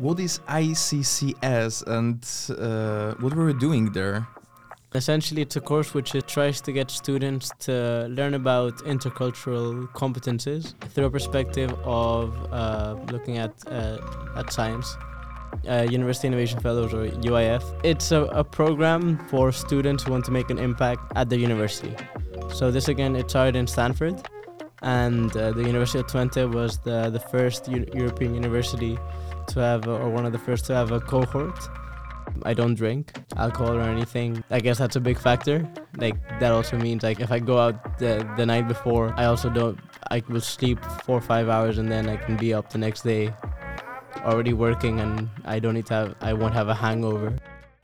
what is ICCS and uh, what were we doing there? Essentially, it's a course which tries to get students to learn about intercultural competences through a perspective of uh, looking at uh, at science. Uh, University Innovation Fellows or UIF. It's a, a, program for students who want to make an impact at the university. So this again, it started in Stanford, and uh, the University of Twente was the the first U- European university to have, or one of the first to have a cohort. I don't drink alcohol or anything. I guess that's a big factor. Like that also means like if I go out the the night before, I also don't. I will sleep four or five hours and then I can be up the next day, already working, and I don't need to have. I won't have a hangover.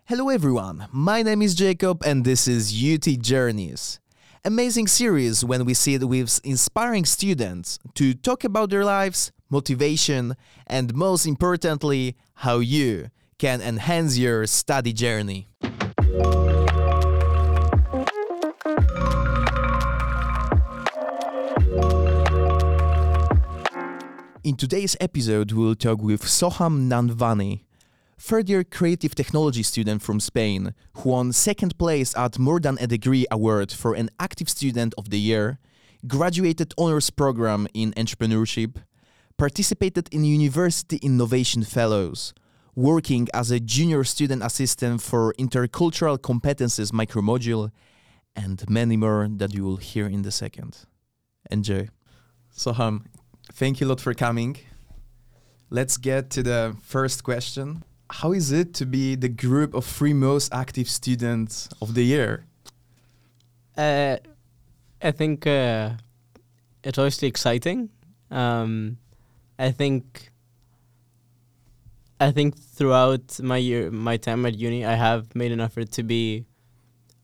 Hello everyone. My name is Jacob, and this is UT Journeys amazing series when we sit with inspiring students to talk about their lives, motivation, and most importantly, how you can enhance your study journey. In today's episode, we'll talk with Soham Nanwani, third year creative technology student from Spain who won second place at More Than a Degree Award for an Active Student of the Year, graduated honors program in entrepreneurship, participated in University Innovation Fellows, working as a junior student assistant for Intercultural Competences micromodule, and many more that you will hear in the second. Enjoy. Soham, thank you a lot for coming. Let's get to the first question how is it to be the group of three most active students of the year? Uh, I think uh, it's obviously exciting. Um, I think I think throughout my year, my time at uni, I have made an effort to be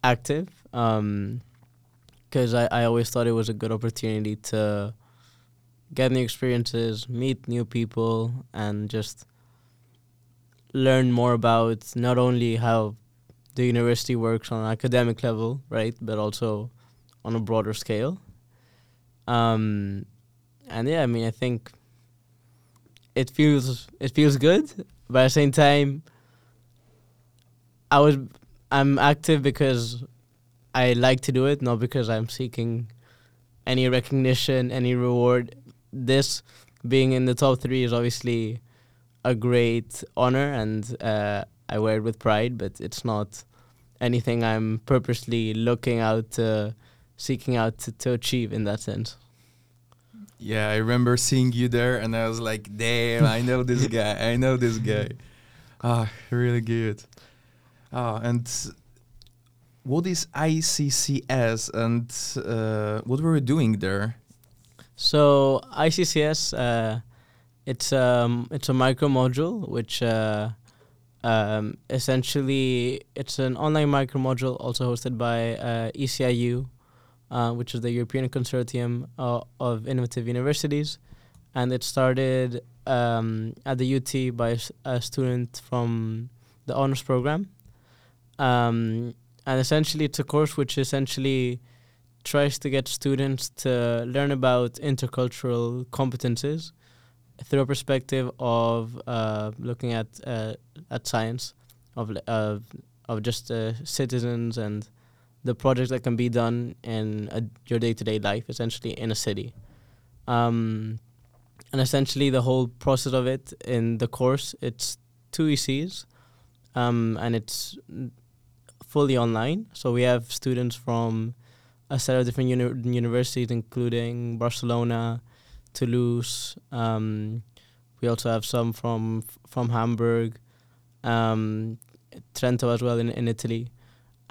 active because um, I, I always thought it was a good opportunity to get new experiences, meet new people, and just learn more about not only how the university works on an academic level, right, but also on a broader scale. Um, and yeah, I mean, I think it feels it feels good, but at the same time, I was I'm active because I like to do it, not because I'm seeking any recognition, any reward. This being in the top three is obviously a great honor and uh, I wear it with pride, but it's not anything I'm purposely looking out to, seeking out to, to achieve in that sense. Yeah, I remember seeing you there and I was like, damn, I know this guy. I know this guy. Ah, really good. Ah, and what is ICCS and uh, what were we doing there? So ICCS, uh, it's um it's a micro module which uh, um, essentially it's an online micro module also hosted by uh, ECIU, uh, which is the European Consortium uh, of Innovative Universities, and it started um, at the UT by a student from the honors program. Um, and essentially, it's a course which essentially tries to get students to learn about intercultural competences through a perspective of uh, looking at uh, at science, of of of just uh, citizens and the projects that can be done in a, your day to day life, essentially in a city. Um, and essentially, the whole process of it in the course, it's two ECs, um, and it's fully online. So we have students from a set of different uni- universities, including Barcelona, Toulouse. Um, we also have some from from Hamburg, um, Trento as well in, in Italy,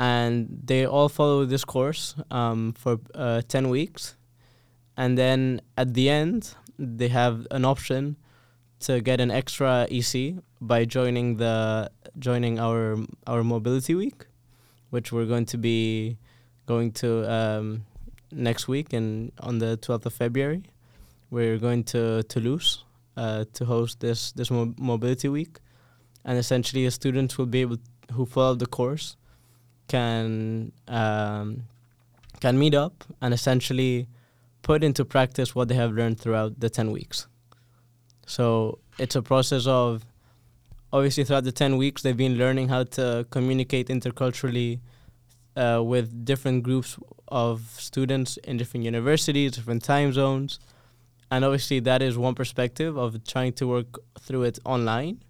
and they all follow this course um, for uh, ten weeks, and then at the end they have an option to get an extra EC by joining the joining our our mobility week, which we're going to be going to um, next week and on the twelfth of February. We're going to Toulouse uh, to host this this mo- mobility week, and essentially the students will be able who follow the course can um, can meet up and essentially put into practice what they have learned throughout the ten weeks. So it's a process of obviously throughout the 10 weeks they've been learning how to communicate interculturally uh, with different groups of students in different universities different time zones and obviously that is one perspective of trying to work through it online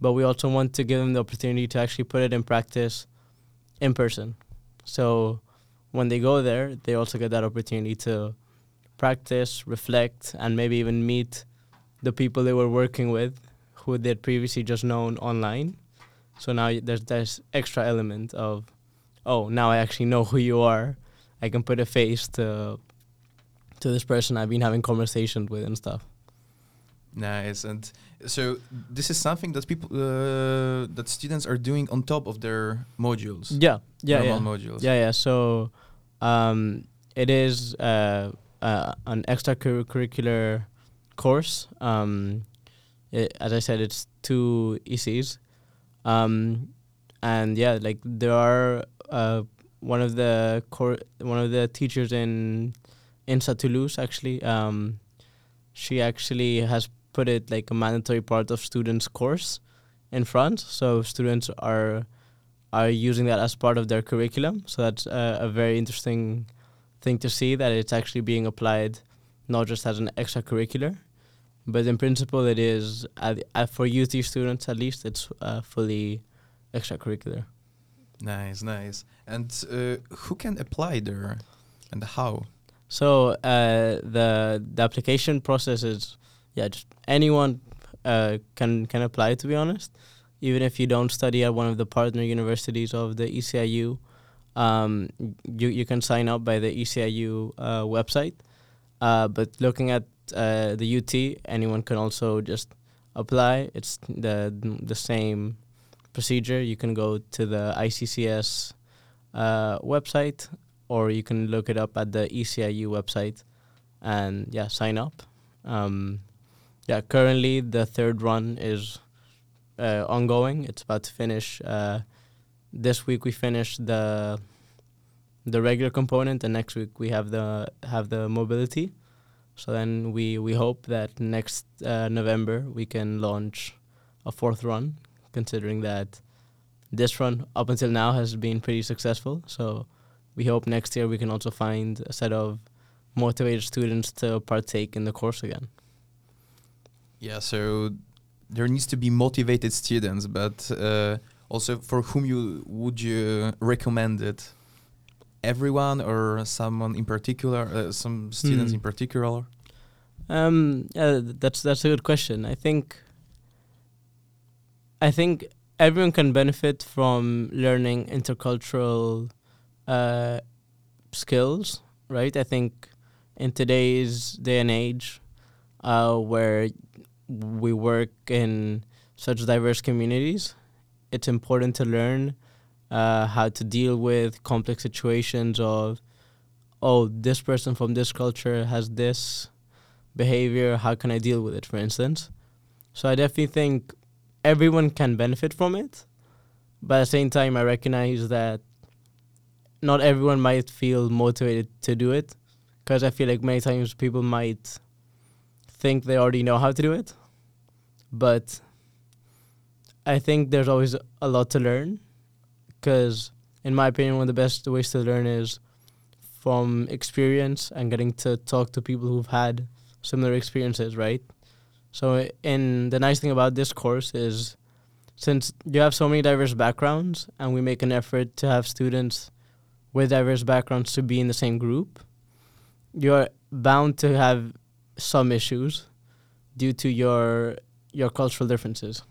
but we also want to give them the opportunity to actually put it in practice in person so when they go there they also get that opportunity to practice reflect and maybe even meet the people they were working with who they'd previously just known online. So now there's this extra element of, oh, now I actually know who you are. I can put a face to to this person I've been having conversations with and stuff. Nice. And so this is something that people uh, that students are doing on top of their modules. Yeah, yeah, yeah, modules. yeah, yeah. So um, it is uh, uh, an extracurricular course. Um, it, as I said, it's two ECs, um, and yeah, like there are uh, one of the cor- one of the teachers in INSA Toulouse actually. Um, she actually has put it like a mandatory part of students' course in France, so students are are using that as part of their curriculum. So that's a, a very interesting thing to see that it's actually being applied not just as an extracurricular, but in principle it is uh, uh, for UT students at least it's uh, fully extracurricular. Nice, nice. And uh, who can apply there, and how? So uh, the the application process is yeah just anyone uh, can can apply to be honest, even if you don't study at one of the partner universities of the ECIU. Um, you you can sign up by the ECIU uh, website, uh, but looking at uh, the UT, anyone can also just apply. It's the the same procedure. You can go to the ICCS uh, website or you can look it up at the ECIU website and yeah, sign up. Um, yeah, currently the third run is uh, ongoing. It's about to finish. Uh, this week we finished the the regular component, and next week we have the have the mobility. So then we we hope that next uh, November we can launch a fourth run, considering that this run up until now has been pretty successful. So we hope next year we can also find a set of motivated students to partake in the course again. Yeah, so there needs to be motivated students, but uh, also for whom you would you recommend it? Everyone or someone in particular? Uh, some students Hmm. in particular? Um, yeah, that's that's a good question. I think I think everyone can benefit from learning intercultural uh, skills, right? I think in today's day and age, uh, where we work in such diverse communities, it's important to learn uh, how to deal with complex situations of, oh, this person from this culture has this behavior. How can I deal with it, for instance? So I definitely think everyone can benefit from it, but at the same time, I recognize that not everyone might feel motivated to do it, because I feel like many times people might think they already know how to do it, but I think there's always a lot to learn, because in my opinion, one of the best ways to learn is from experience and getting to talk to people who've had similar experiences, right? So, and the nice thing about this course is since you have so many diverse backgrounds, and we make an effort to have students with diverse backgrounds to be in the same group, you're bound to have some issues due to your your cultural differences.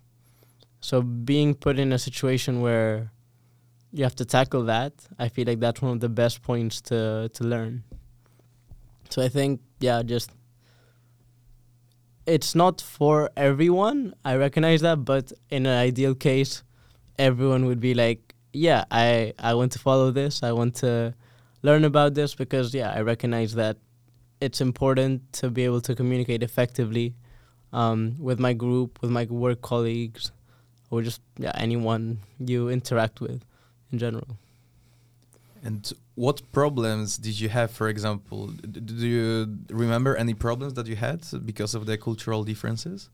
So, being put in a situation where you have to tackle that, I feel like that's one of the best points to to learn. So I think yeah, just it's not for everyone. I recognize that, but in an ideal case, everyone would be like, yeah, I I want to follow this. I want to learn about this because yeah, I recognize that it's important to be able to communicate effectively um, with my group, with my work colleagues, or just yeah anyone you interact with in general. And what problems did you have, for example? D- do you remember any problems that you had because of the cultural differences?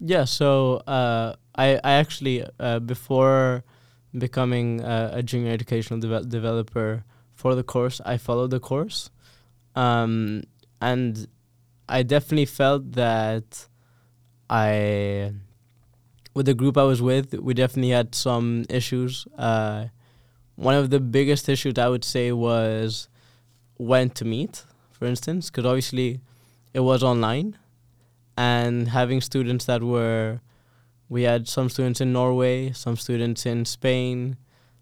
Yeah, so uh, I I actually uh, before becoming uh, a junior educational deve- developer for the course, I followed the course, um, and I definitely felt that I with the group I was with, we definitely had some issues. Uh, one of the biggest issues I would say was when to meet, for instance, because obviously it was online, and having students that were, we had some students in Norway, some students in Spain,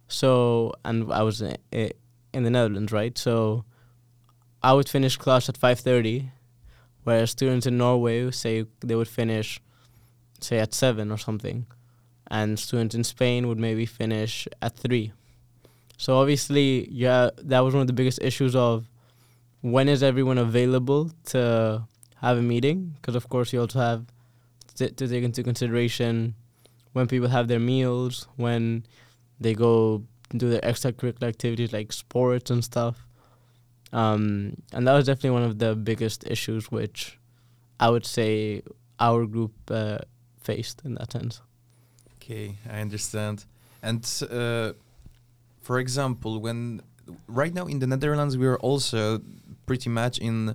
so and I was in, in the Netherlands, right? So I would finish class at five thirty, whereas students in Norway say they would finish say at seven or something, and students in Spain would maybe finish at three. So obviously, yeah, that was one of the biggest issues of when is everyone available to have a meeting? Because of course you also have to, to take into consideration when people have their meals, when they go do their extracurricular activities like sports and stuff. Um, and that was definitely one of the biggest issues, which I would say our group uh, faced in that sense. Okay, I understand. And uh, for example, when right now in the Netherlands we are also pretty much in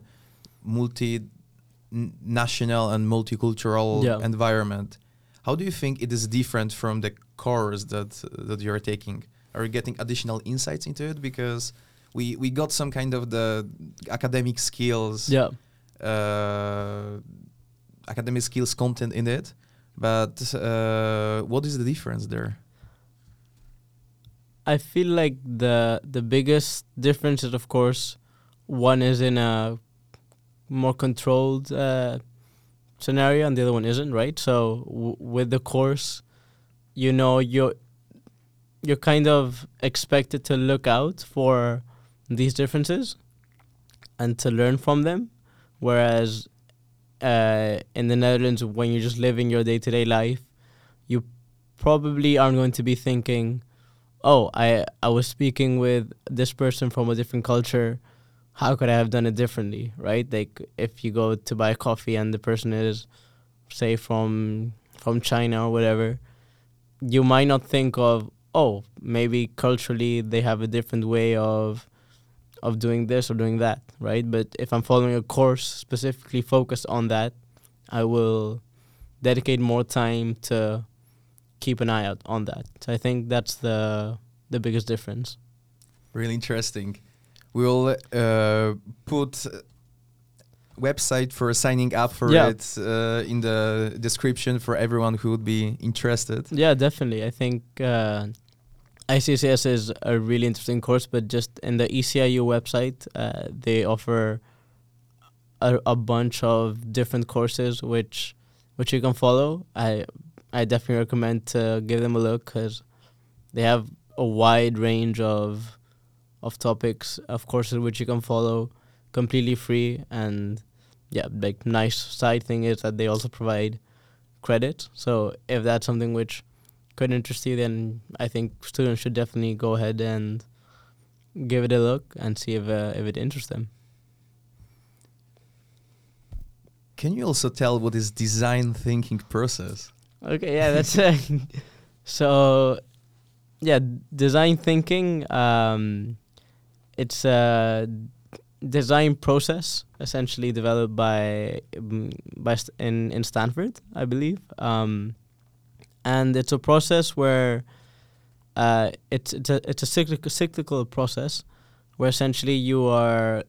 multi-national and multicultural Yeah. environment. How do you think it is different from the course that that you are taking? Are you getting additional insights into it because we we got some kind of the academic skills, Yeah. uh, academic skills content in it, but uh, what is the difference there? I feel like the the biggest difference is, of course, one is in a more controlled uh, scenario, and the other one isn't. Right. So w- with the course, you know, you're you're kind of expected to look out for these differences and to learn from them, whereas uh, in the Netherlands, when you're just living your day to day life, you probably aren't going to be thinking oh, I I was speaking with this person from a different culture. How could I have done it differently, right? Like if you go to buy coffee and the person is, say, from from China or whatever, you might not think of oh maybe culturally they have a different way of of doing this or doing that, right? But if I'm following a course specifically focused on that, I will dedicate more time to keep an eye out on that. So I think that's the the biggest difference. Really interesting. We'll uh, put website for signing up for Yeah. it uh, in the description for everyone who would be interested. Yeah, definitely. I think uh, ICCS is a really interesting course, but just in the ECIU website, uh, they offer a, a bunch of different courses which which you can follow. I I definitely recommend to give them a look because they have a wide range of of topics of courses which you can follow completely free and yeah like nice side thing is that they also provide credit so if that's something which could interest you then i think students should definitely go ahead and give it a look and see if uh, if it interests them Can you also tell what is design thinking process? Okay, yeah, that's uh, so. Yeah, design thinking. Um, it's a design process essentially developed by um, by st- in in Stanford, I believe. Um, and it's a process where uh, it's it's a it's a cyclical cyclical process where essentially you are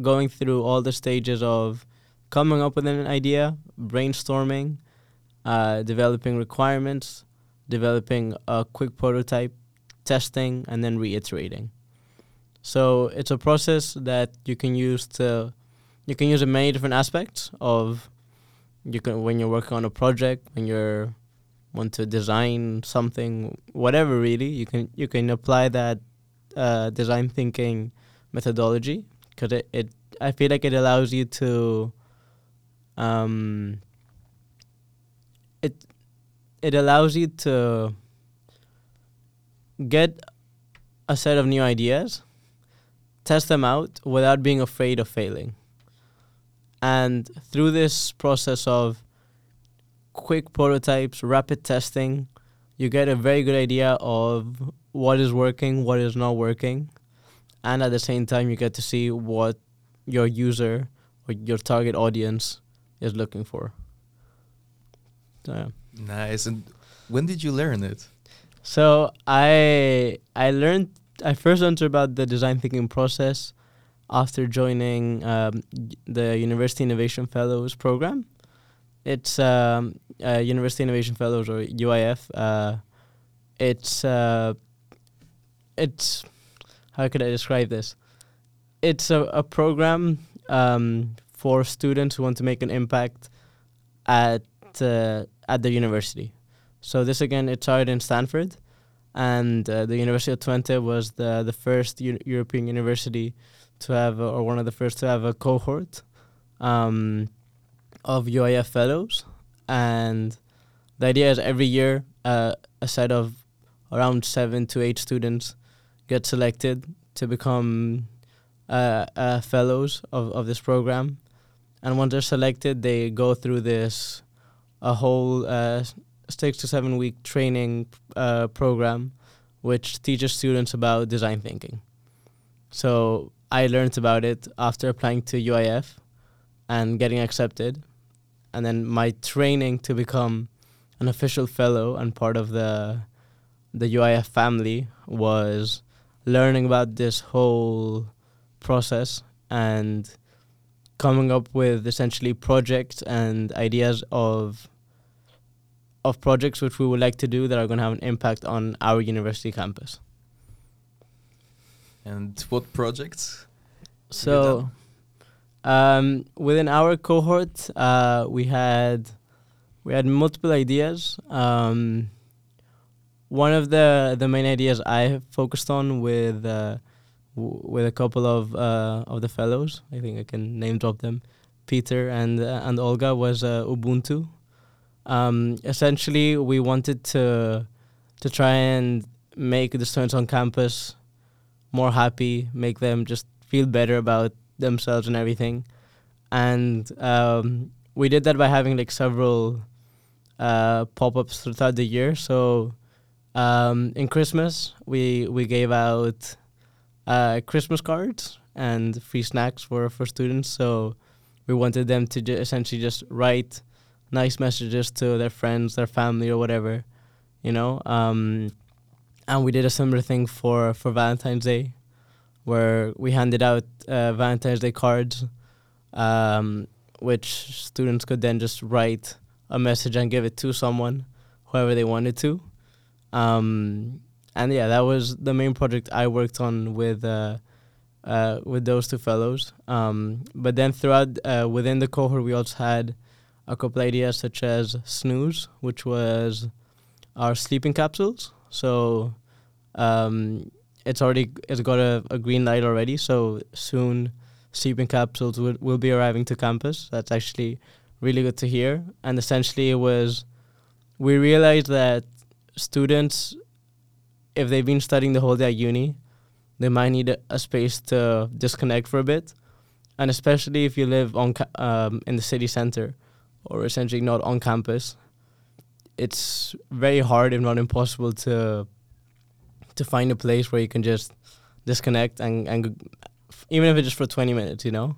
going through all the stages of coming up with an idea, brainstorming, uh, developing requirements, developing a quick prototype, testing, and then reiterating. So it's a process that you can use to you can use in many different aspects of you can when you're working on a project, when you're want to design something, whatever really, you can you can apply that uh, design thinking methodology because it, it I feel like it allows you to um, it it allows you to get a set of new ideas, test them out without being afraid of failing. And through this process of quick prototypes, rapid testing. You get a very good idea of what is working, what is not working, and at the same time, you get to see what your user or your target audience is looking for. So, yeah. Nice. And when did you learn it? So I I learned I first learned about the design thinking process after joining um, the University Innovation Fellows program. It's um, University Innovation Fellows or UIF. Uh, it's uh, it's how could I describe this? It's a, a program um, for students who want to make an impact at uh, at the university. So this again, it started in Stanford, and uh, the University of Twente was the the first Eu- European university to have, or one of the first to have a cohort um, of UIF fellows. And the idea is every year uh, a set of around seven to eight students get selected to become uh, uh, fellows of, of this program. And once they're selected, they go through this a whole uh, six to seven week training uh, program, which teaches students about design thinking. So I learned about it after applying to UIF and getting accepted, and then my training to become an official fellow and part of the the UIF family was learning about this whole process and coming up with essentially projects and ideas of of projects which we would like to do that are going to have an impact on our university campus. And what projects? So, um, within our cohort, uh, we had we had multiple ideas. Um, one of the the main ideas I focused on with uh, w- with a couple of uh, of the fellows, I think I can name drop them, Peter and uh, and Olga was uh, Ubuntu. Um, essentially, we wanted to to try and make the students on campus more happy, make them just feel better about themselves and everything. And um, we did that by having like several uh, pop ups throughout the year. So um, in Christmas, we we gave out uh, Christmas cards and free snacks for for students. So we wanted them to ju- essentially just write nice messages to their friends, their family, or whatever, you know. Um, and we did a similar thing for for Valentine's Day, where we handed out uh, Valentine's Day cards, um, which students could then just write a message and give it to someone, whoever they wanted to. Um, and yeah, that was the main project I worked on with uh, uh, with those two fellows. Um, but then throughout uh, within the cohort, we also had a couple ideas such as snooze, which was our sleeping capsules. So um, it's already it's got a, a green light already. So soon, sleeping capsules will will be arriving to campus. That's actually really good to hear. And essentially, it was we realized that students, if they've been studying the whole day at uni, they might need a, a space to disconnect for a bit, and especially if you live on um, in the city center, or essentially not on campus, it's very hard, if not impossible, to to find a place where you can just disconnect and and even if it's just for 20 minutes, you know,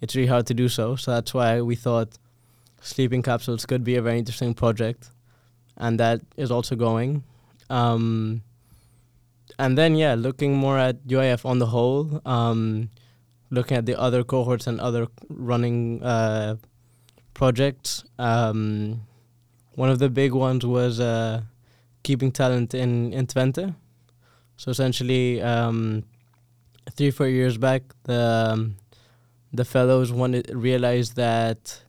it's really hard to do so. So that's why we thought sleeping capsules could be a very interesting project, and that is also going. Um, and then yeah, looking more at UIF on the whole, um, looking at the other cohorts and other running uh, projects. Um, one of the big ones was uh, keeping talent in in Twente. So essentially, um, three four years back, the um, the fellows wanted realized that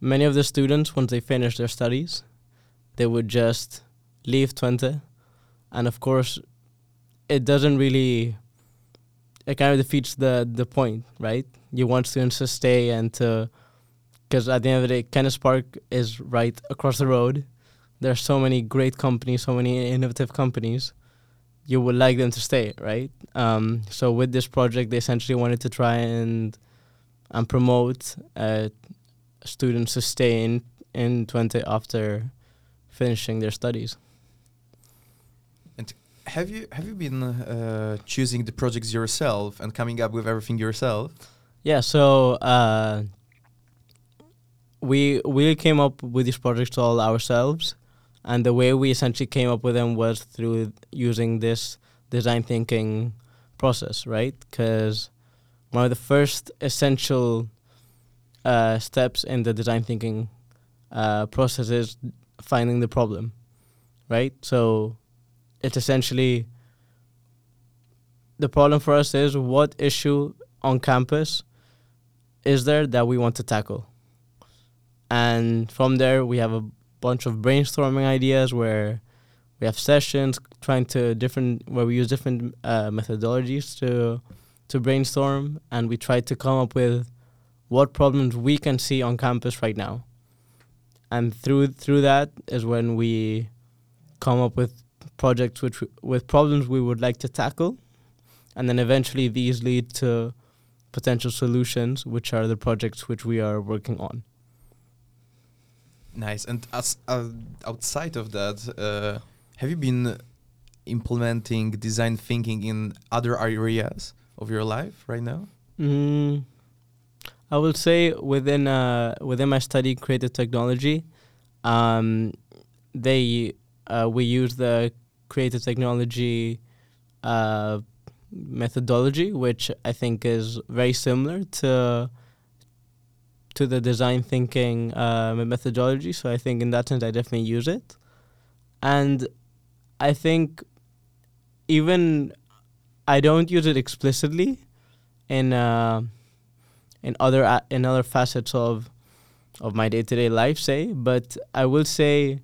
many of the students, once they finish their studies, they would just leave Twente, and of course, it doesn't really. It kind of defeats the the point, right? You want students to stay and to, because at the end of the day, Kennispark is right across the road. There's so many great companies, so many innovative companies. You would like them to stay, right? Um, so with this project, they essentially wanted to try and and promote uh, students to stay in in Twente after finishing their studies. And Have you have you been uh, choosing the projects yourself and coming up with everything yourself? Yeah, so uh, we we came up with these projects all ourselves, and the way we essentially came up with them was through using this design thinking process, right? Because one of the first essential uh, steps in the design thinking uh, process is finding the problem, right? So it's essentially the problem for us is what issue on campus is there that we want to tackle and from there we have a bunch of brainstorming ideas where we have sessions trying to different where we use different uh, methodologies to to brainstorm and we try to come up with what problems we can see on campus right now and through through that is when we come up with projects which with problems we would like to tackle, and then eventually these lead to potential solutions, which are the projects which we are working on. Nice. And as uh, outside of that, uh, have you been implementing design thinking in other areas of your life right now? Mm, I will say within uh, within my study creative technology, um, they uh, we use the creative technology uh, methodology, which I think is very similar to to the design thinking uh, methodology. So I think in that sense, I definitely use it, and I think even I don't use it explicitly in uh, in other uh, in other facets of of my day to day life, say, but I will say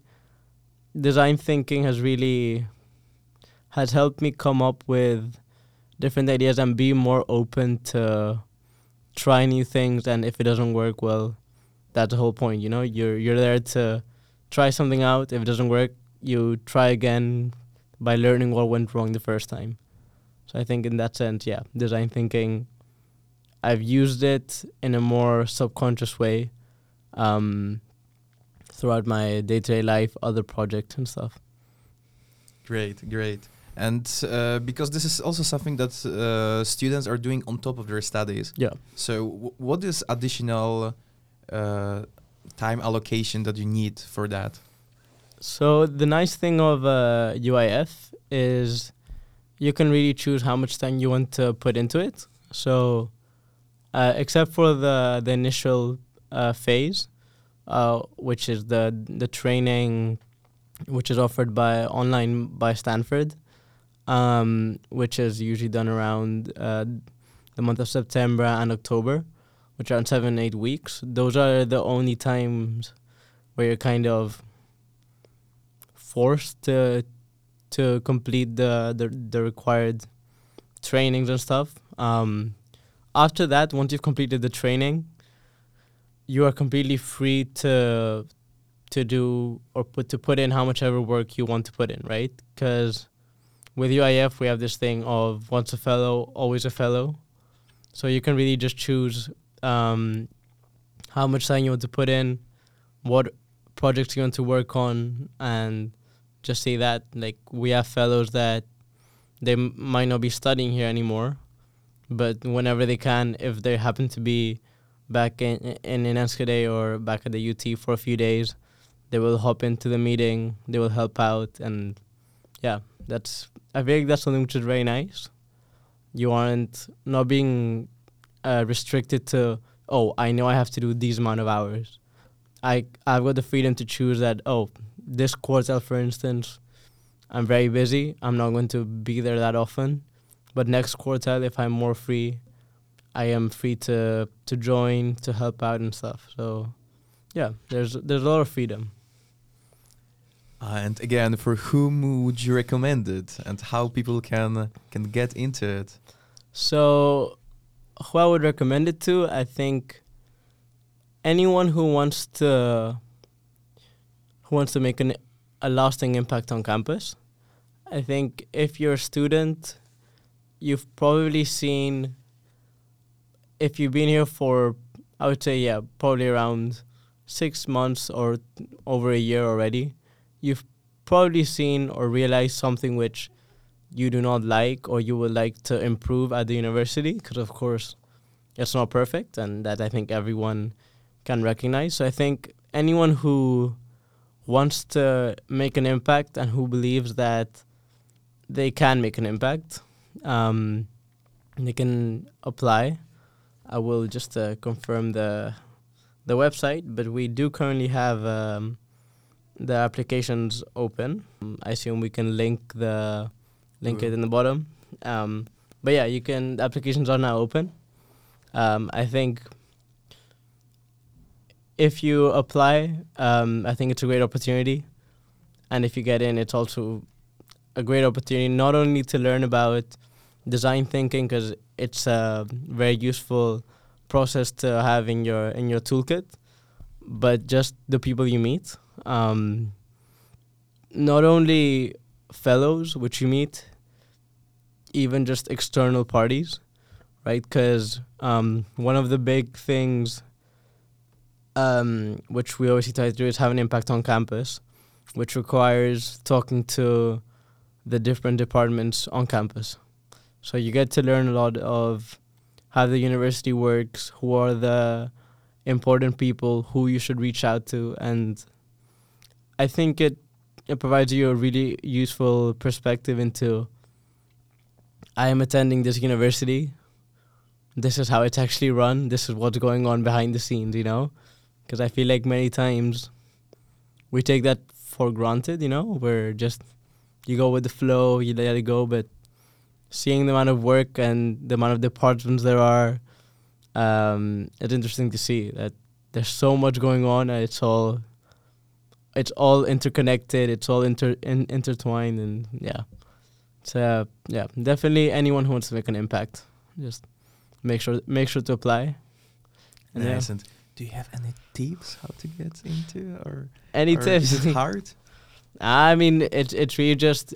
design thinking has really has helped me come up with different ideas and be more open to try new things and if it doesn't work well that's the whole point you know? You're you're there to try something out. If it doesn't work you try again by learning what went wrong the first time. So i think in that sense yeah design thinking i've used it in a more subconscious way um, throughout my day-to-day life other projects and stuff. Great great and uh, because this is also something that uh, students are doing on top of their studies. Yeah. So, what is additional uh, time allocation that you need for that? So the nice thing of UIF uh, is you can really choose how much time you want to put into it. So, uh, except for the the initial uh, phase, which is the the training, which is offered by online by Stanford um, which is usually done around uh, the month of September and October, which are in seven, eight weeks. Those are the only times where you're kind of forced to to complete the the, the required trainings and stuff. Um, after that, once you've completed the training, you are completely free to to do or put to put in how much ever work you want to put in, right? Because with UIF, we have this thing of once a fellow, always a fellow. So you can really just choose um, how much time you want to put in, what projects you want to work on, and just say that. Like, we have fellows that they m- might not be studying here anymore, but whenever they can, if they happen to be back in, in, in or back at the UT for a few days, they will hop into the meeting, they will help out, and yeah, that's I like that's something which is very nice. You aren't not being uh, restricted to oh I know I have to do these amount of hours. I I've got the freedom to choose that oh this quarter for instance I'm very busy I'm not going to be there that often, but next quarter if I'm more free, I am free to to join to help out and stuff. So yeah, there's there's a lot of freedom. Uh, and again, for whom would you recommend it, and how people can can get into it? So, who I would recommend it to? I think anyone who wants to who wants to make an, a lasting impact on campus. I think if you're a student, you've probably seen. If you've been here for, I would say, yeah, probably around six months or over a year already, you've probably seen or realized something which you do not like or you would like to improve at the university because of course it's not perfect and that I think everyone can recognize. So I think anyone who wants to make an impact and who believes that they can make an impact, um, they can apply. I will just uh, confirm the the website, but we do currently have um, the applications open. Um, I assume we can link the link it in the bottom. Um, but yeah, you can. The applications are now open. Um, I think if you apply, um, I think it's a great opportunity, and if you get in, it's also a great opportunity not only to learn about design thinking because it's a very useful process to have in your in your toolkit, but just the people you meet. Um, not only fellows which you meet, even just external parties, right? Because um, one of the big things um, which we always try to do is have an impact on campus, which requires talking to the different departments on campus. So you get to learn a lot of how the university works, who are the important people who you should reach out to, and I think it it provides you a really useful perspective into I am attending this university. This is how it's actually run. This is what's going on behind the scenes, you know? Because I feel like many times we take that for granted, you know? We're just, you go with the flow, you let it go, but seeing the amount of work and the amount of departments there are, um, it's interesting to see that there's so much going on and it's all it's all interconnected it's all inter in, intertwined and yeah. So yeah definitely anyone who wants to make an impact just make sure make sure to apply. And nice yeah. and do you have any tips how to get into or any or tips? is it hard? I mean it's it's really just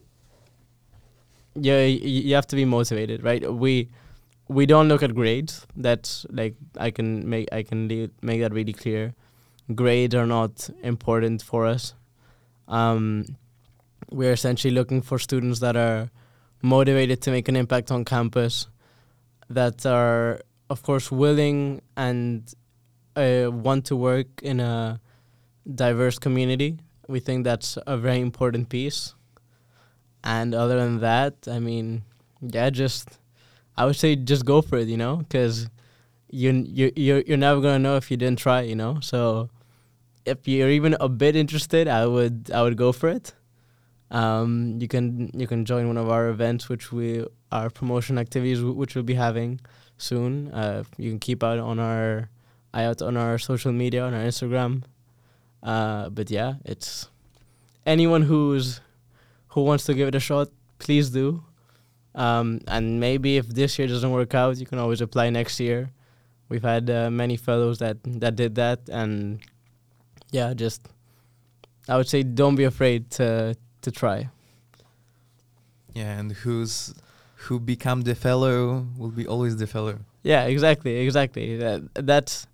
yeah you have to be motivated right? We we don't look at grades. That's like i can make i can make that really clear grades are not important for us. Um, we're essentially looking for students that are motivated to make an impact on campus that are of course willing and uh, want to work in a diverse community. We think that's a very important piece. And other than that, I mean, yeah, just I would say just go for it, you know, because you you you're, you're never gonna know if you didn't try, you know. So if you're even a bit interested, I would I would go for it. Um, you can you can join one of our events, which we our promotion activities, which we'll be having soon. Uh, you can keep out on our eye out on our social media on our Instagram. Uh, but yeah, it's anyone who's who wants to give it a shot, please do. Um, and maybe if this year doesn't work out, you can always apply next year. We've had uh, many fellows that that did that, and yeah, just I would say don't be afraid to to try. Yeah, and who's who become the fellow will be always the fellow. Yeah, exactly, exactly. That that's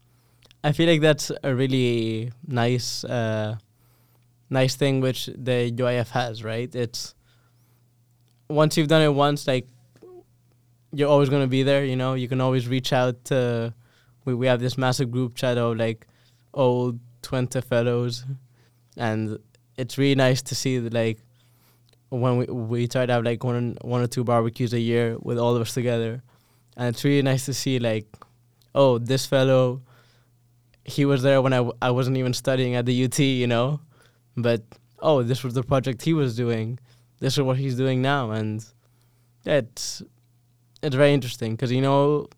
I feel like that's a really nice. Uh, nice thing which the UIF has, right? It's once you've done it once, like you're always gonna be there. You know, you can always reach out to. We we have this massive group chat of like old twenty fellows, and it's really nice to see that like when we we try to have like one one or two barbecues a year with all of us together, and it's really nice to see like, oh, this fellow, he was there when I w- I wasn't even studying at the UT, you know, but oh, this was the project he was doing. This is what he's doing now, and it's it's very interesting because you know,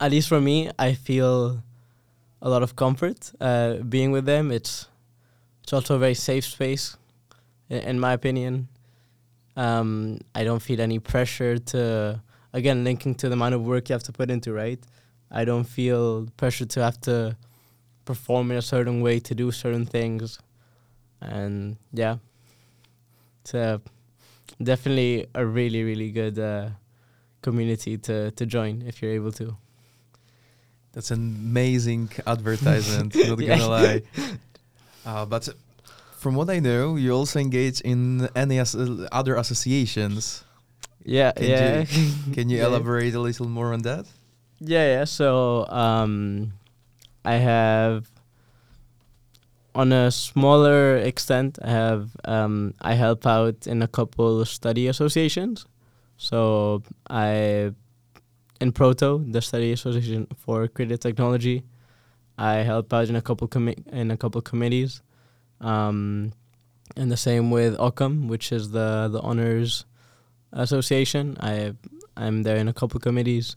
at least for me, I feel a lot of comfort uh, being with them. It's it's also a very safe space, in, in my opinion. Um, I don't feel any pressure to again linking to the amount of work you have to put into right. I don't feel pressure to have to perform in a certain way to do certain things and yeah it's uh, definitely a really really good uh, community to to join if you're able to That's an amazing advertisement. not Yeah. gonna lie. Uh, but from what I know, you also engage in any as- other associations. Yeah, Can yeah. Can you Yeah. elaborate a little more on that? Yeah, yeah. So um, I have, on a smaller extent, I have um, I help out in a couple study associations. So I, in Proto, the study association for creative technology, I help out in a couple commi- in a couple committees, um, and the same with Ockham, which is the the honors association. I I'm there in a couple committees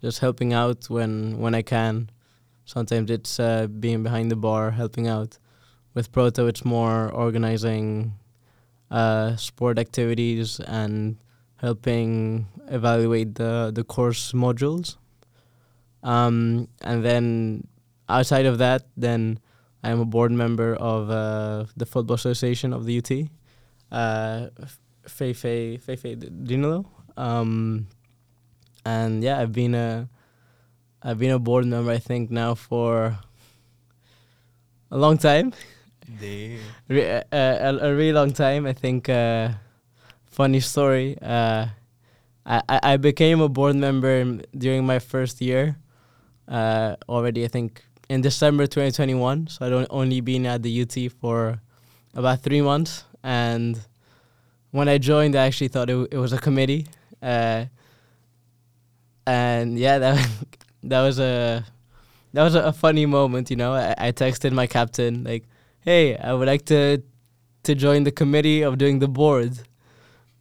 just helping out when when I can. Sometimes it's uh, being behind the bar, helping out. With Proto, it's more organizing uh, sport activities and helping evaluate the the course modules. Um, and then outside of that, then I am a board member of uh, the Football Association of the UT, uh, Fefe Fefe Drienerlo. Um, and yeah, I've been a I've been a board member I think now for a long time, Re- uh, a, a really long time. I think. Uh, funny story. Uh, I I became a board member during my first year. Uh, already, I think in December 2021. So I'd on- only been at the UT for about three months, and when I joined, I actually thought it, w- it was a committee. Uh, and yeah, that that was a that was a, a funny moment. You know, I, I texted my captain like, "Hey, I would like to to join the committee of doing the board."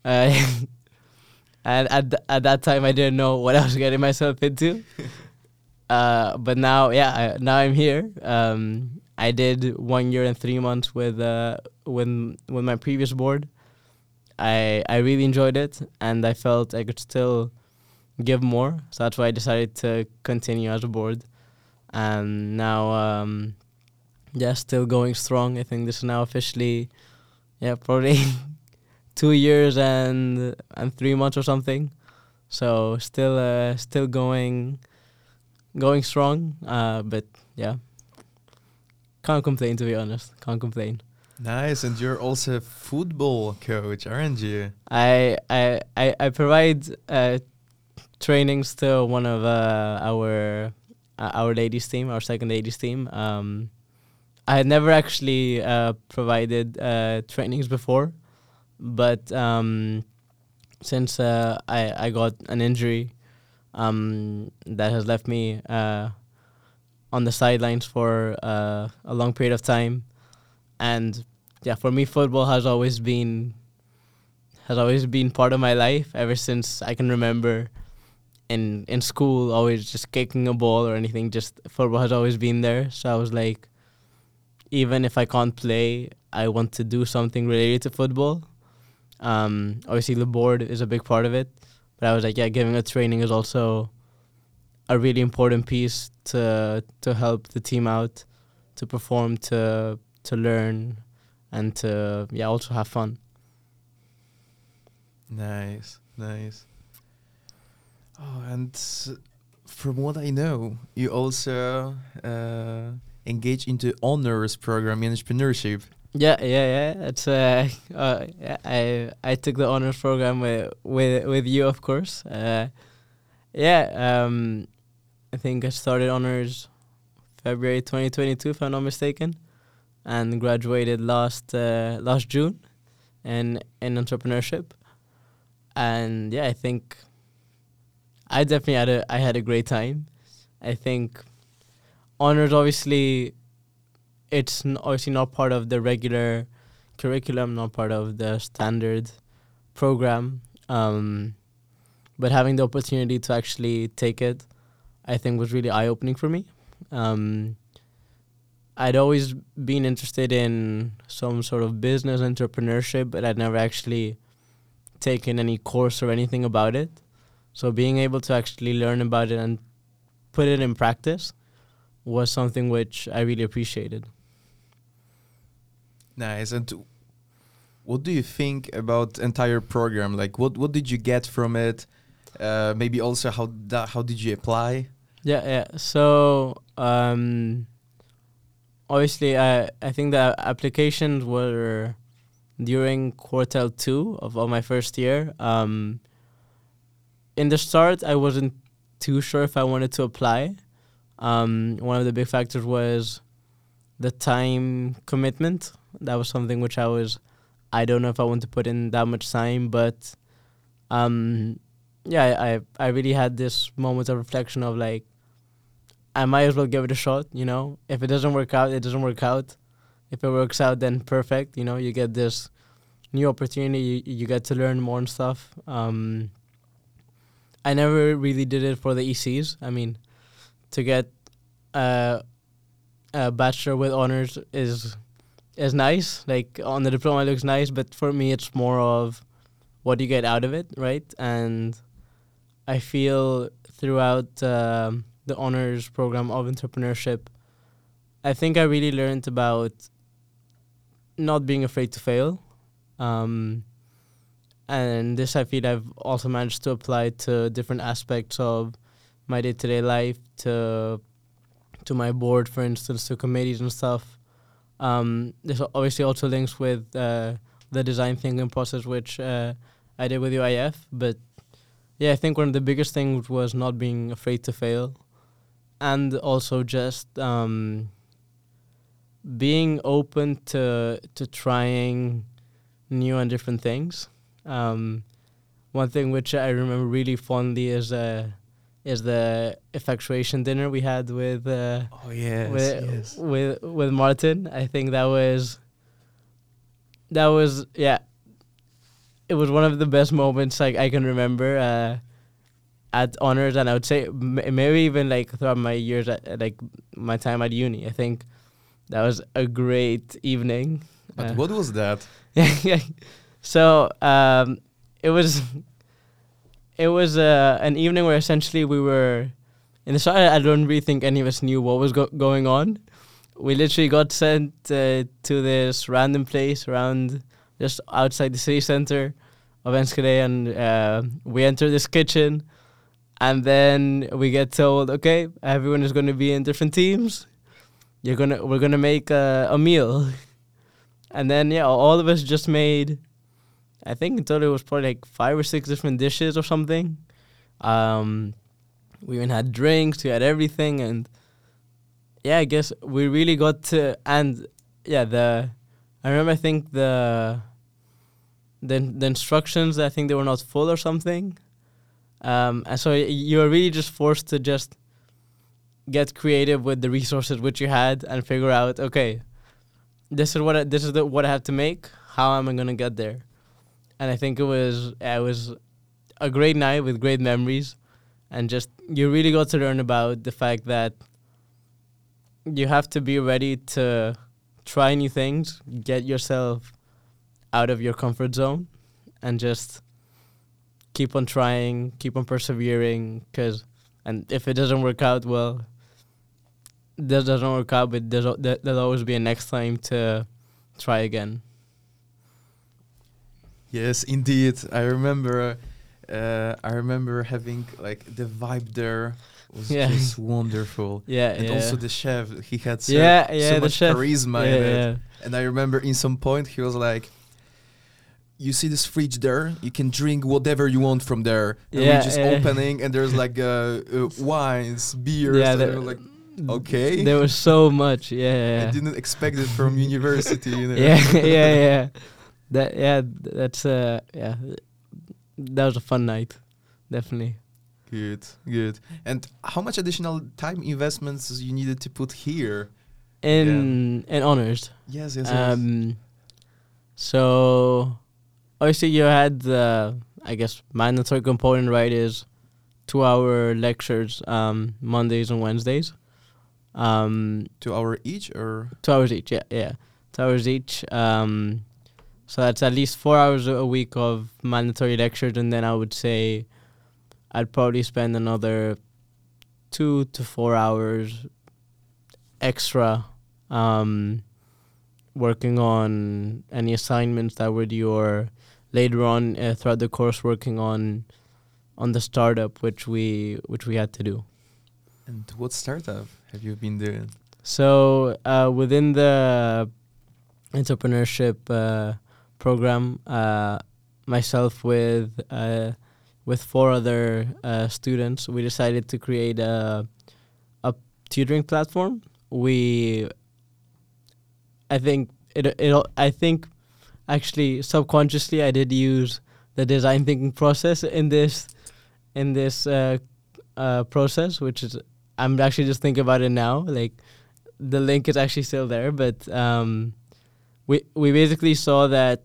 Uh, and at th- at that time, I didn't know what I was getting myself into. uh, but now, yeah, I, now I'm here. Um, I did one year and three months with uh with with my previous board. I I really enjoyed it, and I felt I could still give more. So that's why I decided to continue as a board. And now, um, yeah, still going strong. I think this is now officially, yeah, probably two years and and three months or something. So still, uh, still going, going strong. Uh, but yeah, can't complain to be honest. Can't complain. Nice, and you're also a football coach, aren't you? I I I, I provide uh, trainings to one of uh, our uh, our ladies team, our second ladies team. Um, I had never actually uh, provided uh, trainings before, but um, since uh, I I got an injury um, that has left me uh, on the sidelines for uh, a long period of time, and yeah, for me, football has always been has always been part of my life ever since I can remember. In in school, always just kicking a ball or anything, just football has always been there. So I was like, even if I can't play, I want to do something related to football. Um, obviously, the board is a big part of it, but I was like, yeah, giving a training is also a really important piece to to help the team out, to perform, to to learn, and to yeah also have fun. Nice, nice. Oh, and from what I know, you also uh, engage into honors program in entrepreneurship. Yeah, yeah, yeah. It's uh, uh yeah, I I took the honors program with with with you, of course. Uh, yeah, um, I think I started honors February 2022, if I'm not mistaken, and graduated last uh, last June, in in entrepreneurship. And yeah, I think I definitely had a I had a great time. I think honors obviously it's obviously not part of the regular curriculum, not part of the standard program. Um, but having the opportunity to actually take it, I think was really eye opening for me. Um, I'd always been interested in some sort of business entrepreneurship, but I'd never actually taken any course or anything about it. So being able to actually learn about it and put it in practice was something which I really appreciated. Nice. And what do you think about entire program? Like, what what did you get from it? Uh, maybe also how how did you apply? Yeah, yeah. So um, obviously, I I think the applications were during quartile two of, of my first year. Um, in the start, I wasn't too sure if I wanted to apply. Um, one of the big factors was the time commitment. That was something which I was, I don't know if I want to put in that much time, but um, yeah, I, I really had this moment of reflection of like, I might as well give it a shot. You know, if it doesn't work out, it doesn't work out. If it works out, then perfect. You know, you get this new opportunity. You, you get to learn more and stuff. Um, I never really did it for the ECs. I mean, to get uh, a bachelor with honors is is nice. Like on the diploma, it looks nice, but for me, it's more of what you get out of it, right? And I feel throughout um, the honors program of entrepreneurship, I think I really learned about not being afraid to fail. Um, and this I feel I've also managed to apply to different aspects of my day to day life, to to my board, for instance, to committees and stuff. Um, this obviously also links with uh, the design thinking process, which uh, I did with UIF. But yeah, I think one of the biggest things was not being afraid to fail, and also just um, being open to to trying new and different things. Um, one thing which I remember really fondly is uh, is the effectuation dinner we had with uh, Oh yes, with, yes. with with Martin. I think that was that was yeah. It was one of the best moments like I can remember uh, at honors, and I would say m- maybe even like throughout my years at like my time at uni. I think that was a great evening. But Uh, what was that? yeah. so um, it was it was uh, an evening where essentially we were in the start. I don't really think any of us knew what was go- going on. We literally got sent uh, to this random place around just outside the city center of Enschede, and uh, we enter this kitchen, and then we get told, okay, everyone is going to be in different teams. You're gonna we're gonna make a, a meal. And then yeah, all of us just made. I think in total it was probably like five or six different dishes or something. Um, we even had drinks. We had everything, and yeah, I guess we really got to. And yeah, the I remember I think the the the instructions. I think they were not full or something. Um, and so you were really just forced to just get creative with the resources which you had and figure out okay this is what I, this is the, what I have to make. How am I gonna get there? And I think it was it was a great night with great memories, and just you really got to learn about the fact that you have to be ready to try new things, get yourself out of your comfort zone, and just keep on trying, keep on persevering. Cause and if it doesn't work out, well, this doesn't work out, but there's there'll always be a next time to try again. Yes, indeed. I remember. Uh, I remember having like the vibe there was Yeah. just wonderful, Yeah, and yeah. also the chef. He had so, yeah, yeah, so much chef. charisma yeah, in it. yeah. And I remember in some point he was like, "You see this fridge there? You can drink whatever you want from there." And Yeah, we just yeah. opening, and there's like uh, uh, wines, beers. Yeah, and there- were like, okay. There was so much. Yeah, I didn't expect it from university. You know? yeah, yeah, yeah. That yeah, that's uh yeah, that was a fun night, definitely. Good, good. And how much additional time investments you needed to put here? In in honors. Yes, yes, yes. Um, so obviously you had the I guess mandatory component right is two hour lectures um Mondays and Wednesdays. Um, Two hour each, or two hours each. Yeah, yeah, two hours each. Um, so that's at least four hours a week of mandatory lectures, and then I would say I'd probably spend another two to four hours extra um, working on any assignments that were due, or later on uh, throughout the course working on on the startup which we which we had to do. And what startup have you been doing? So uh, within the entrepreneurship uh, program, uh, myself with uh, with four other uh, students, we decided to create a a tutoring platform. We, I think it it I think actually subconsciously I did use the design thinking process in this in this uh, uh, process, which is I'm actually just thinking about it now. Like the link is actually still there, but um, we we basically saw that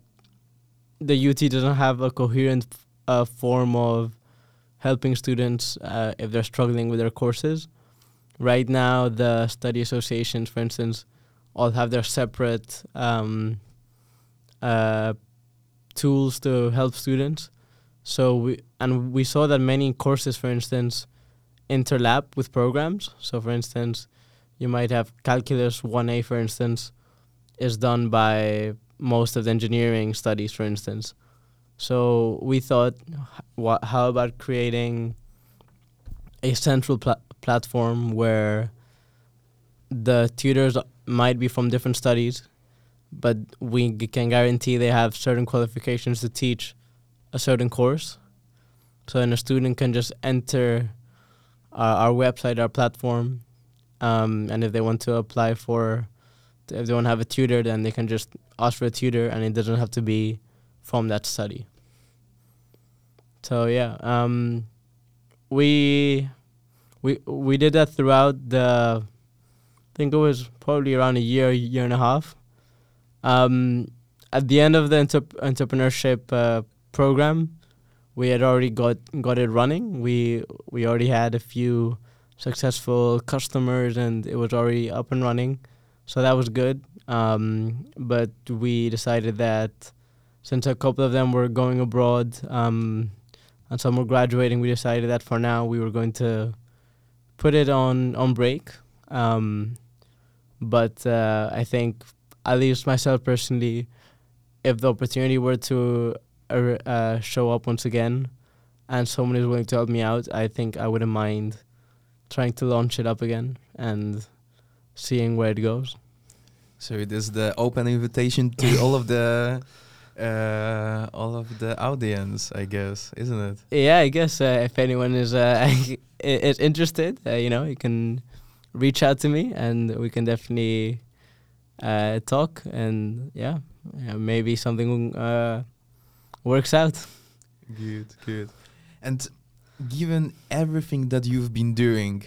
the UT doesn't have a coherent uh, form of helping students uh, if they're struggling with their courses. Right now, the study associations, for instance, all have their separate um, uh, tools to help students. So we and we saw that many courses, for instance, interlap with programs. So, for instance, you might have calculus 1A, for instance, is done by most of the engineering studies, for instance. So we thought, wh- how about creating a central pla- platform where the tutors might be from different studies, but we g- can guarantee they have certain qualifications to teach a certain course. So then a student can just enter our, our website, our platform, um, and if they want to apply for, if they want to have a tutor, then they can just ask for a tutor, and it doesn't have to be from that study. So yeah, um, we we we did that throughout the. I think it was probably around a year, year and a half. Um, at the end of the entrep- entrepreneurship uh, program, we had already got got it running. We we already had a few successful customers, and it was already up and running, so that was good. Um, but we decided that since a couple of them were going abroad um, and some were graduating, we decided that for now we were going to put it on on break. Um, but uh, I think, at least myself personally, if the opportunity were to uh, uh, show up once again, and someone is willing to help me out, I think I wouldn't mind trying to launch it up again and seeing where it goes. So it is the open invitation to all of the uh, all of the audience, I guess, isn't it? Yeah, I guess uh, if anyone is uh, is interested, uh, you know, you can reach out to me, and we can definitely uh, talk. And yeah, yeah, maybe something uh, works out. Good, good. And given everything that you've been doing,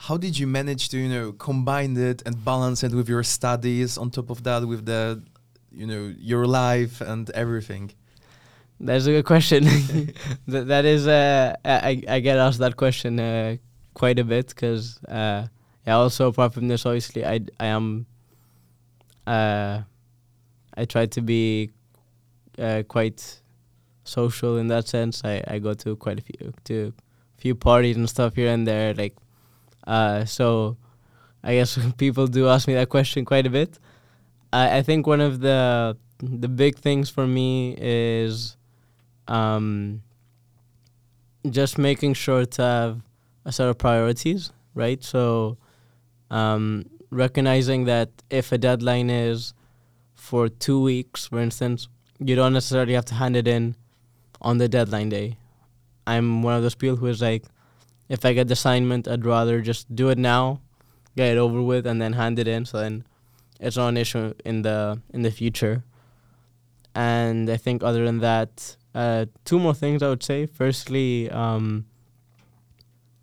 how did you manage to, you know, combine it and balance it with your studies? On top of that, with the, you know, your life and everything. That's a good question. that, that is, uh, I, I get asked that question uh, quite a bit because, uh, yeah, also apart from this, obviously, I, I am, uh, I try to be uh, quite social in that sense. I, I go to quite a few to few parties and stuff here and there. Like, uh, so I guess people do ask me that question quite a bit. I, I think one of the the big things for me is um, just making sure to have a set of priorities, right? So um, recognizing that if a deadline is for two weeks, for instance, you don't necessarily have to hand it in on the deadline day. I'm one of those people who is like, if I get the assignment, I'd rather just do it now, get it over with, and then hand it in. So then it's not an issue in the in the future. And I think other than that, uh, two more things I would say. Firstly, um,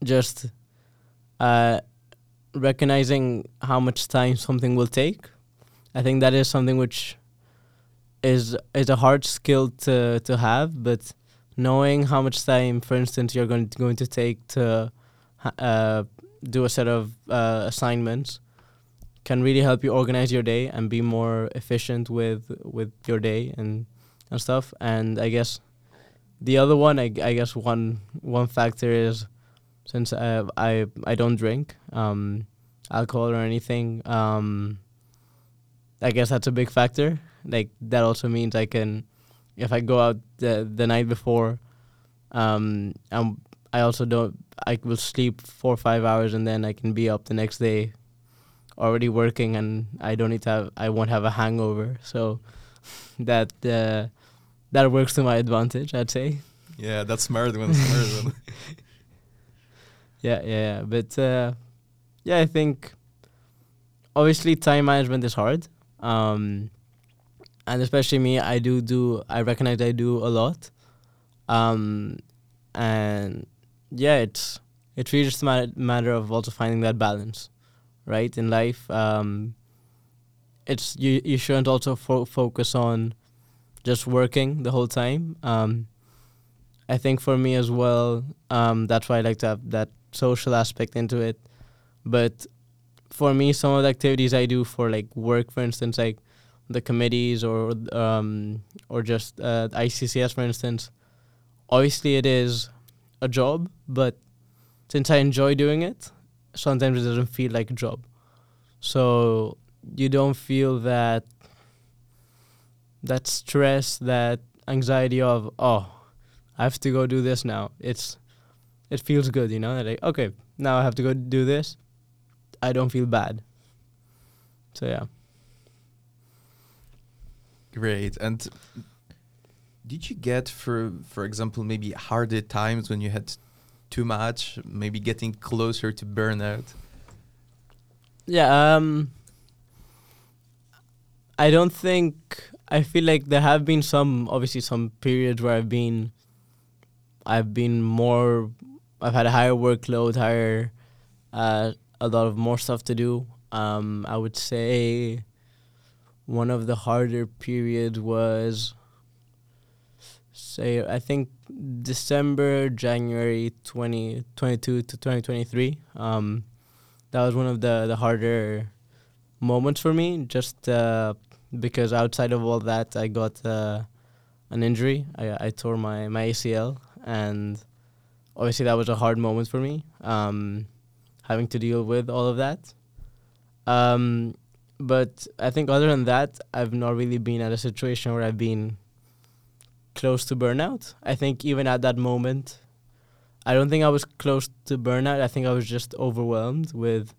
just uh, recognizing how much time something will take. I think that is something which is is a hard skill to to have, but knowing how much time, for instance, you're going to, going to take to uh, do a set of uh, assignments can really help you organize your day and be more efficient with with your day and and stuff. And I guess the other one, I, I guess one one factor is since I I I don't drink um, alcohol or anything. Um, I guess that's a big factor. Like that also means I can, if I go out the the night before, um, I'm I also don't. I will sleep four or five hours and then I can be up the next day, already working, and I don't need to have. I won't have a hangover. So that uh, that works to my advantage, I'd say. Yeah, that's smart one. Smart one. Yeah, yeah, yeah. But uh, yeah, I think obviously time management is hard. Um, and especially me, I do do. I recognize I do a lot. Um, and yeah, it's it's really just a matter, of also finding that balance, right, in life. Um, it's you you shouldn't also fo- focus on just working the whole time. Um, I think for me as well, um, that's why I like to have that social aspect into it. But for me, some of the activities I do for like work, for instance, like the committees or um, or just uh, ICCS, for instance, obviously it is a job, but since I enjoy doing it, sometimes it doesn't feel like a job. So you don't feel that that stress, that anxiety of oh, I have to go do this now. It's it feels good, you know. Like okay, now I have to go do this. I don't feel bad. So yeah. Great. And did you get for for example maybe harder times when you had too much, maybe getting closer to burnout? Yeah, um I don't think I feel like there have been some obviously some periods where I've been I've been more I've had a higher workload, higher uh, a lot of more stuff to do. Um, I would say one of the harder periods was say I think December, January 2022 to 2023. Um, that was one of the, the harder moments for me just uh, because outside of all that I got uh, an injury. I, I tore my, my ACL and obviously that was a hard moment for me, um, having to deal with all of that. Um, but I think other than that, I've not really been at a situation where I've been close to burnout. I think even at that moment, I don't think I was close to burnout. I think I was just overwhelmed with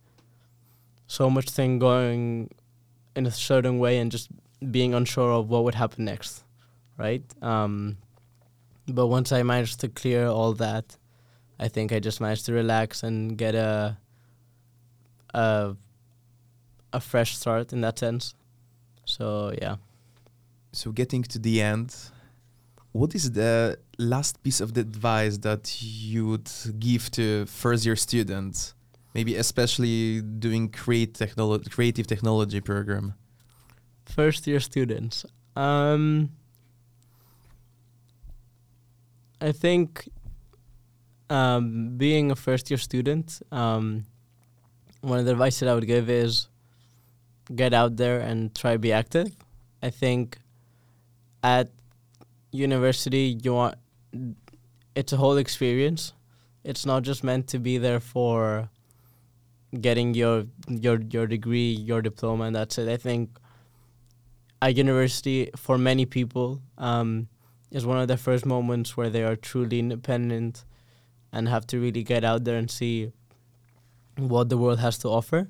so much thing going in a certain way and just being unsure of what would happen next, right? Um, but once I managed to clear all that, I think I just managed to relax and get a a a fresh start in that sense. So yeah. So getting to the end, what is the last piece of advice that you would give to first year students, maybe especially doing create technolo- creative technology program? First year students. Um, I think um, being a first year student, um, one of the advice that I would give is get out there and try be active. I think at university you want it's a whole experience. It's not just meant to be there for getting your your your degree, your diploma, and that's it. I think at university, for many people, um, is one of the first moments where they are truly independent and have to really get out there and see what the world has to offer.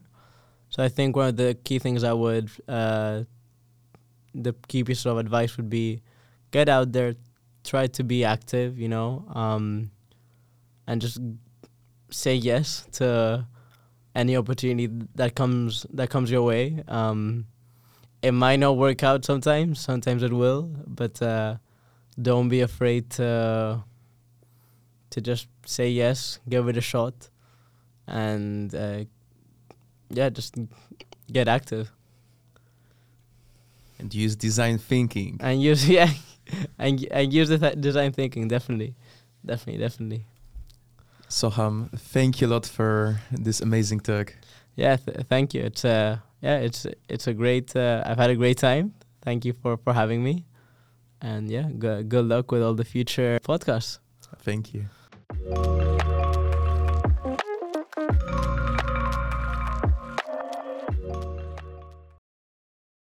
So I think one of the key things I would, uh, the key piece of advice would be, get out there, try to be active, you know, um, and just say yes to any opportunity that comes that comes your way. Um, it might not work out sometimes. Sometimes it will, but uh, don't be afraid to to just say yes, give it a shot, and uh, yeah, just get active and use design thinking and use yeah, and and use the th- design thinking definitely, definitely, definitely. Soham, thank you a lot for this amazing talk. Yeah, th- thank you. It's uh yeah, it's it's a great. Uh, I've had a great time. Thank you for for having me, and yeah, g- good luck with all the future podcasts. Thank you.